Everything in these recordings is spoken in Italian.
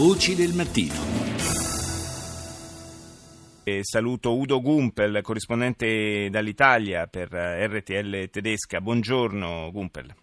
Voci del mattino. E saluto Udo Gumpel, corrispondente dall'Italia per RTL tedesca. Buongiorno Gumpel.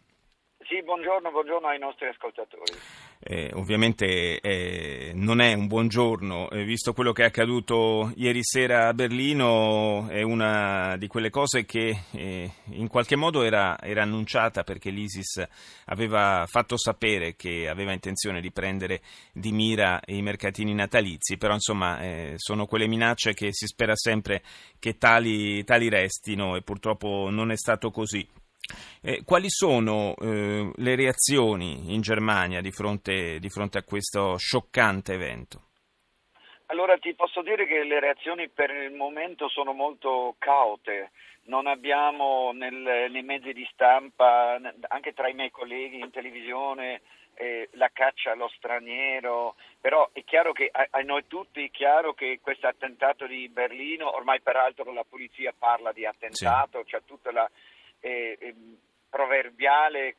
Sì, buongiorno, buongiorno ai nostri ascoltatori. Eh, ovviamente eh, non è un buon giorno, eh, visto quello che è accaduto ieri sera a Berlino, è una di quelle cose che eh, in qualche modo era, era, annunciata perché l'ISIS aveva fatto sapere che aveva intenzione di prendere di mira i mercatini natalizi, però insomma eh, sono quelle minacce che si spera sempre che tali, tali restino e purtroppo non è stato così. Eh, quali sono eh, le reazioni in Germania di fronte, di fronte, a questo scioccante evento? Allora ti posso dire che le reazioni per il momento sono molto caute. Non abbiamo nel, nei mezzi di stampa, anche tra i miei colleghi in televisione, eh, la caccia allo straniero, però è chiaro che a, a, noi tutti è chiaro che questo attentato di Berlino, ormai peraltro la polizia parla di attentato, sì. c'è tutta la eh, ehm, proverbiale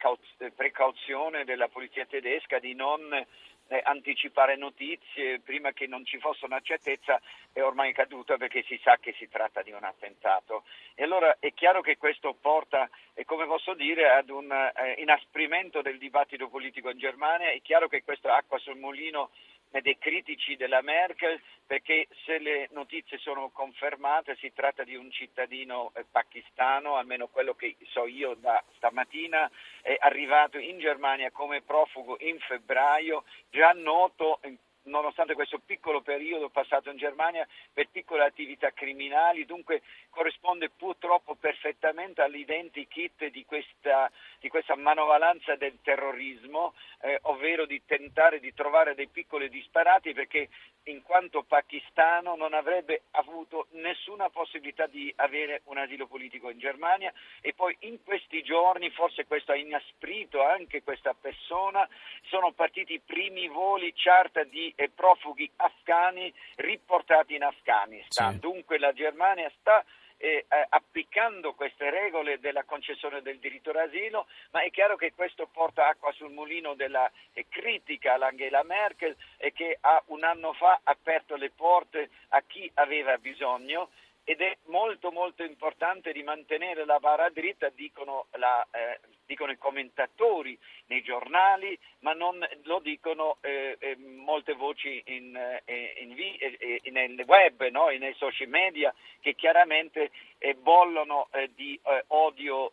precauzione della polizia tedesca di non eh, anticipare notizie prima che non ci fosse una certezza è ormai caduta perché si sa che si tratta di un attentato. E allora è chiaro che questo porta, eh, come posso dire, ad un eh, inasprimento del dibattito politico in Germania, è chiaro che questa acqua sul mulino dei critici della Merkel perché se le notizie sono confermate si tratta di un cittadino eh, pakistano, almeno quello che so io da stamattina, è arrivato in Germania come profugo in febbraio, già noto nonostante questo piccolo periodo passato in Germania per piccole attività criminali, dunque corrisponde purtroppo perfettamente all'identikit di questa, di questa manovalanza del terrorismo, eh, ovvero di tentare di trovare dei piccoli disparati perché in quanto pakistano non avrebbe avuto nessuna possibilità di avere un asilo politico in Germania e poi in questi giorni, forse questo ha inasprito anche questa persona, sono partiti i primi voli charter di e profughi afghani riportati in Afghanistan. Sì. Dunque la Germania sta eh, applicando queste regole della concessione del diritto d'asilo, ma è chiaro che questo porta acqua sul mulino della eh, critica all'Angela Merkel che ha un anno fa aperto le porte a chi aveva bisogno ed è molto molto importante di mantenere la barra dritta, dicono, la, eh, dicono i commentatori nei giornali, ma non lo dicono eh, eh, molte voci in, eh, in, in, in nel web, no? nei social media, che chiaramente eh, bollono eh, di odio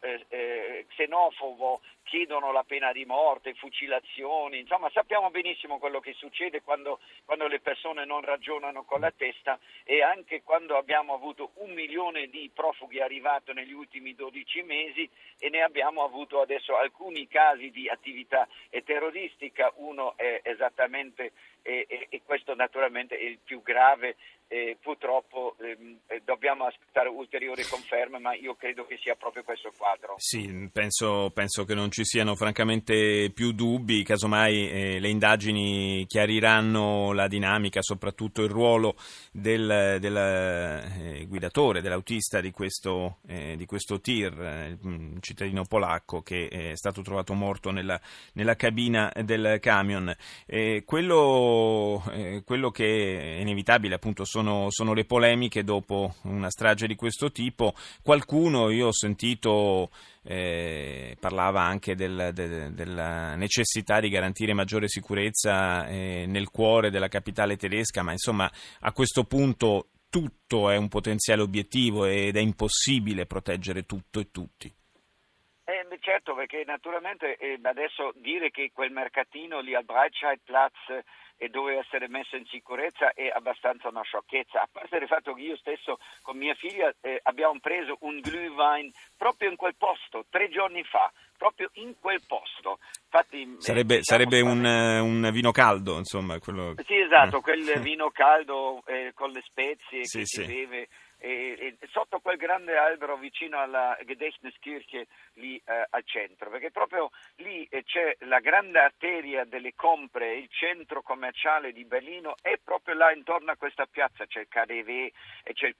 xenofobo, chiedono la pena di morte, fucilazioni, insomma sappiamo benissimo quello che succede quando, quando, le persone non ragionano con la testa e anche quando abbiamo avuto un milione di profughi arrivati negli ultimi 12 mesi e ne abbiamo avuto adesso alcuni casi di attività terroristica, uno è esattamente, e questo naturalmente è il più grave eh, purtroppo ehm, eh, dobbiamo aspettare ulteriori conferme, ma io credo che sia proprio questo il quadro. Sì, penso, penso che non ci siano francamente più dubbi, casomai eh, le indagini chiariranno la dinamica, soprattutto il ruolo del, del eh, guidatore, dell'autista di questo, eh, di questo tir, un cittadino polacco che è stato trovato morto nella, nella cabina del camion. Quello, quello, che è inevitabile appunto sono, sono, le polemiche dopo una strage di questo tipo. Qualcuno, io ho sentito, eh, parlava anche del, de, della necessità di garantire maggiore sicurezza eh, nel cuore della capitale tedesca, ma insomma a questo punto tutto è un potenziale obiettivo ed è impossibile proteggere tutto e tutti. Eh, certo, perché naturalmente eh, adesso dire che quel mercatino lì al Breitscheidplatz e doveva essere messo in sicurezza è abbastanza una sciocchezza, a parte il fatto che io stesso con mia figlia eh, abbiamo preso un Glühwein proprio in quel posto tre giorni fa, proprio in quel posto. Infatti, eh, sarebbe, diciamo sarebbe un, eh, un, vino caldo, insomma. Quello... Sì, esatto, quel vino caldo eh, con le spezie sì, che sì. si beve e, e sotto quel grande albero vicino alla Gedächtniskirche lì eh, al centro, perché proprio lì eh, c'è la grande arteria delle compre, il centro commerciale di Berlino e proprio là intorno a questa piazza c'è il KDW, c'è il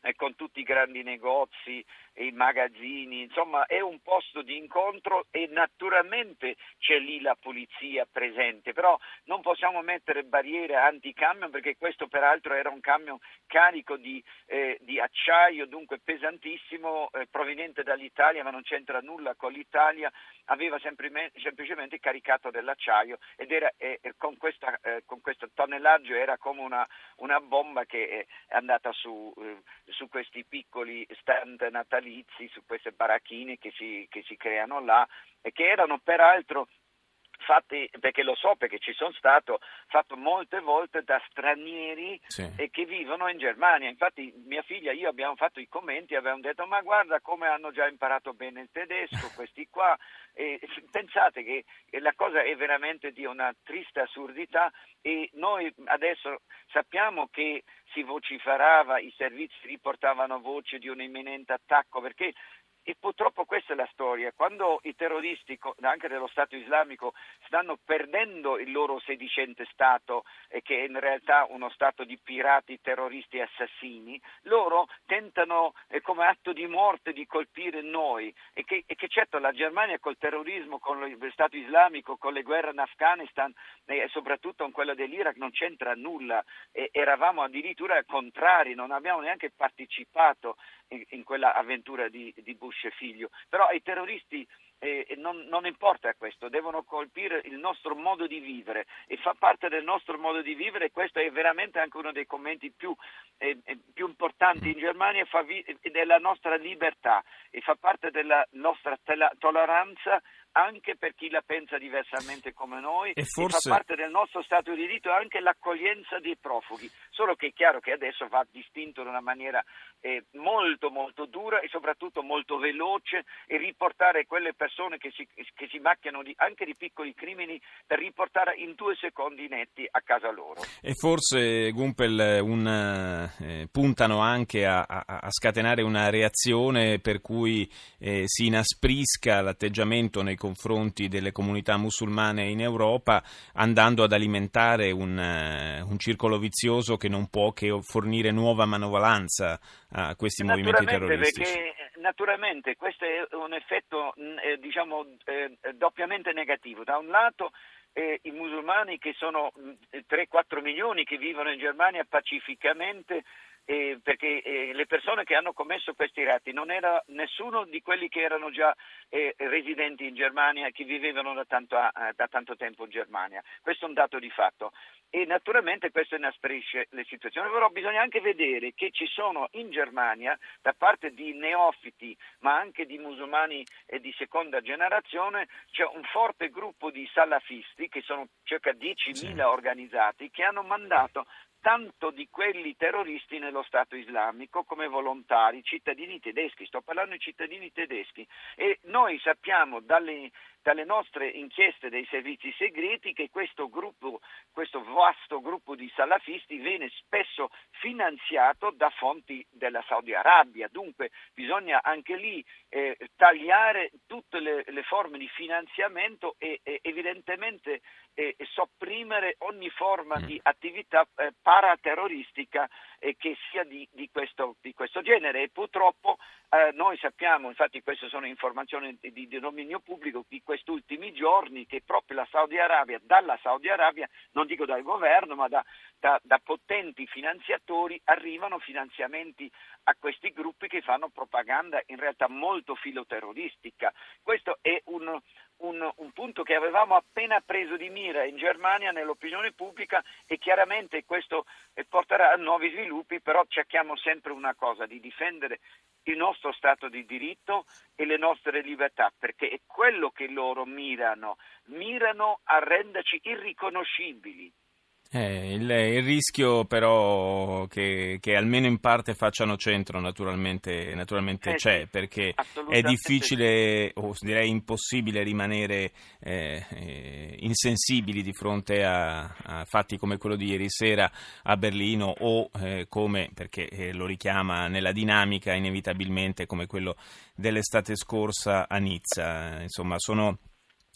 Kudam, con tutti i grandi negozi i magazzini, insomma è un posto di incontro e naturalmente c'è lì la polizia presente, però non possiamo mettere barriere anticamion perché questo peraltro era un camion carico di, eh, di acciaio, dunque pesantissimo, eh, proveniente dall'Italia ma non c'entra nulla con l'Italia, aveva semplicemente caricato dell'acciaio ed era eh, con, questa, eh, con, questo tonnellaggio era come una, una bomba che è andata su, eh, su questi piccoli stand natalizi, su queste baracchine che si, che si creano là e che erano peraltro fatti, perché lo so perché ci sono stato, fatto molte volte da stranieri sì. che vivono in Germania. Infatti mia figlia e io abbiamo fatto i commenti e abbiamo detto ma guarda come hanno già imparato bene il tedesco questi qua. E pensate che la cosa è veramente di una triste assurdità e noi adesso sappiamo che si vociferava, i servizi riportavano voce di un imminente attacco perché e purtroppo questa è la storia. Quando i terroristi, anche dello Stato islamico, stanno perdendo il loro sedicente Stato, che è in realtà uno Stato di pirati, terroristi e assassini, loro tentano eh, come atto di morte di colpire noi. E che, e che, certo la Germania col terrorismo, con lo Stato islamico, con le guerre in Afghanistan e soprattutto con quella dell'Iraq non c'entra nulla. eravamo addirittura contrari, non abbiamo neanche partecipato in, in quella avventura di, di Bush e figlio. Però ai terroristi eh, non, non, importa questo, devono colpire il nostro modo di vivere e fa parte del nostro modo di vivere e questo è veramente anche uno dei commenti più, eh, eh più importanti in Germania vi- della nostra libertà e fa parte della nostra tela- tolleranza anche per chi la pensa diversamente come noi e, forse... fa parte del nostro Stato di diritto anche l'accoglienza dei profughi, solo che è chiaro che adesso va distinto in una maniera eh, molto molto dura e soprattutto molto veloce e riportare quelle persone che si, che si macchiano di, anche di piccoli crimini per riportare in due secondi netti a casa loro. E forse Gumpel un, eh, puntano anche a, a, a, scatenare una reazione per cui eh, si inasprisca l'atteggiamento nei confronti delle comunità musulmane in Europa, andando ad alimentare un, uh, un circolo vizioso che non può che fornire nuova manovalanza a questi movimenti terroristici. Perché, naturalmente questo è un effetto mm, eh, diciamo, eh, doppiamente negativo. Da un lato eh, i musulmani che sono 3-4 mm, milioni che vivono in Germania pacificamente eh, perché eh, le persone che hanno commesso questi reati non era nessuno di quelli che erano già eh, residenti in Germania, che vivevano da tanto, da tanto, tempo in Germania. Questo è un dato di fatto e naturalmente questo inasprisce le situazioni, però bisogna anche vedere che ci sono in Germania da parte di neofiti ma anche di musulmani di seconda generazione c'è un forte gruppo di salafisti che sono circa 10.000 sì. organizzati che hanno mandato tanto di quelli terroristi nello Stato islamico come volontari, cittadini tedeschi, sto parlando di cittadini tedeschi. E noi sappiamo dalle, dalle nostre inchieste dei servizi segreti che questo gruppo, questo vasto gruppo di salafisti viene spesso finanziato da fonti della Saudi Arabia, dunque bisogna anche lì eh, tagliare tutte le, le, forme di finanziamento e, e evidentemente eh, sopprimere ogni forma mm. di attività eh, paraterroristica eh, che sia di, di, questo, di, questo, genere. E purtroppo eh, noi sappiamo, infatti queste sono informazioni di, di dominio pubblico di questi ultimi giorni, che proprio la Saudi Arabia, dalla Saudi Arabia, non dico dal governo, ma da, da, da potenti finanziatori arrivano finanziamenti a questi gruppi che fanno propaganda in realtà molto filoterroristica. Questo è un, un, un, punto che avevamo appena preso di mira in Germania nell'opinione pubblica e chiaramente questo eh, porterà a nuovi sviluppi, però cerchiamo sempre una cosa, di difendere il nostro Stato di diritto e le nostre libertà, perché è quello che loro mirano, mirano a renderci irriconoscibili. Eh, il, il, rischio però che, che, almeno in parte facciano centro naturalmente, naturalmente eh, c'è perché è difficile o direi impossibile rimanere eh, eh, insensibili di fronte a, a, fatti come quello di ieri sera a Berlino o eh, come, perché eh, lo richiama nella dinamica inevitabilmente come quello dell'estate scorsa a Nizza. Insomma sono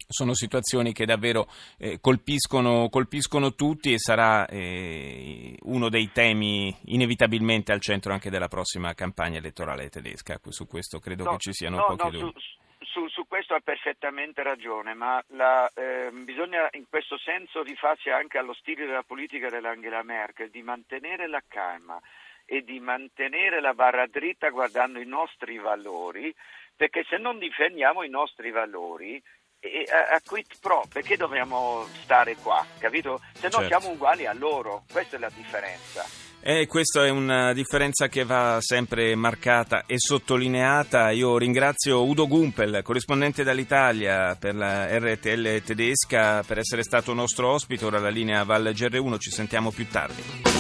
sono situazioni che davvero eh, colpiscono, colpiscono, tutti e sarà eh, uno dei temi inevitabilmente al centro anche della prossima campagna elettorale tedesca. Su questo credo no, che ci siano no, pochi no, dubbi. Su, su, su, questo ha perfettamente ragione, ma la, eh, bisogna in questo senso rifarsi anche allo stile della politica dell'Angela Merkel, di mantenere la calma e di mantenere la barra dritta guardando i nostri valori, perché se non difendiamo i nostri valori a, a quid pro, perché dobbiamo stare qua, capito? Se no certo. siamo uguali a loro, questa è la differenza. E questa è una differenza che va sempre marcata e sottolineata. Io ringrazio Udo Gumpel, corrispondente dall'Italia per la RTL tedesca, per essere stato nostro ospite. Ora la linea Val GR1, ci sentiamo più tardi.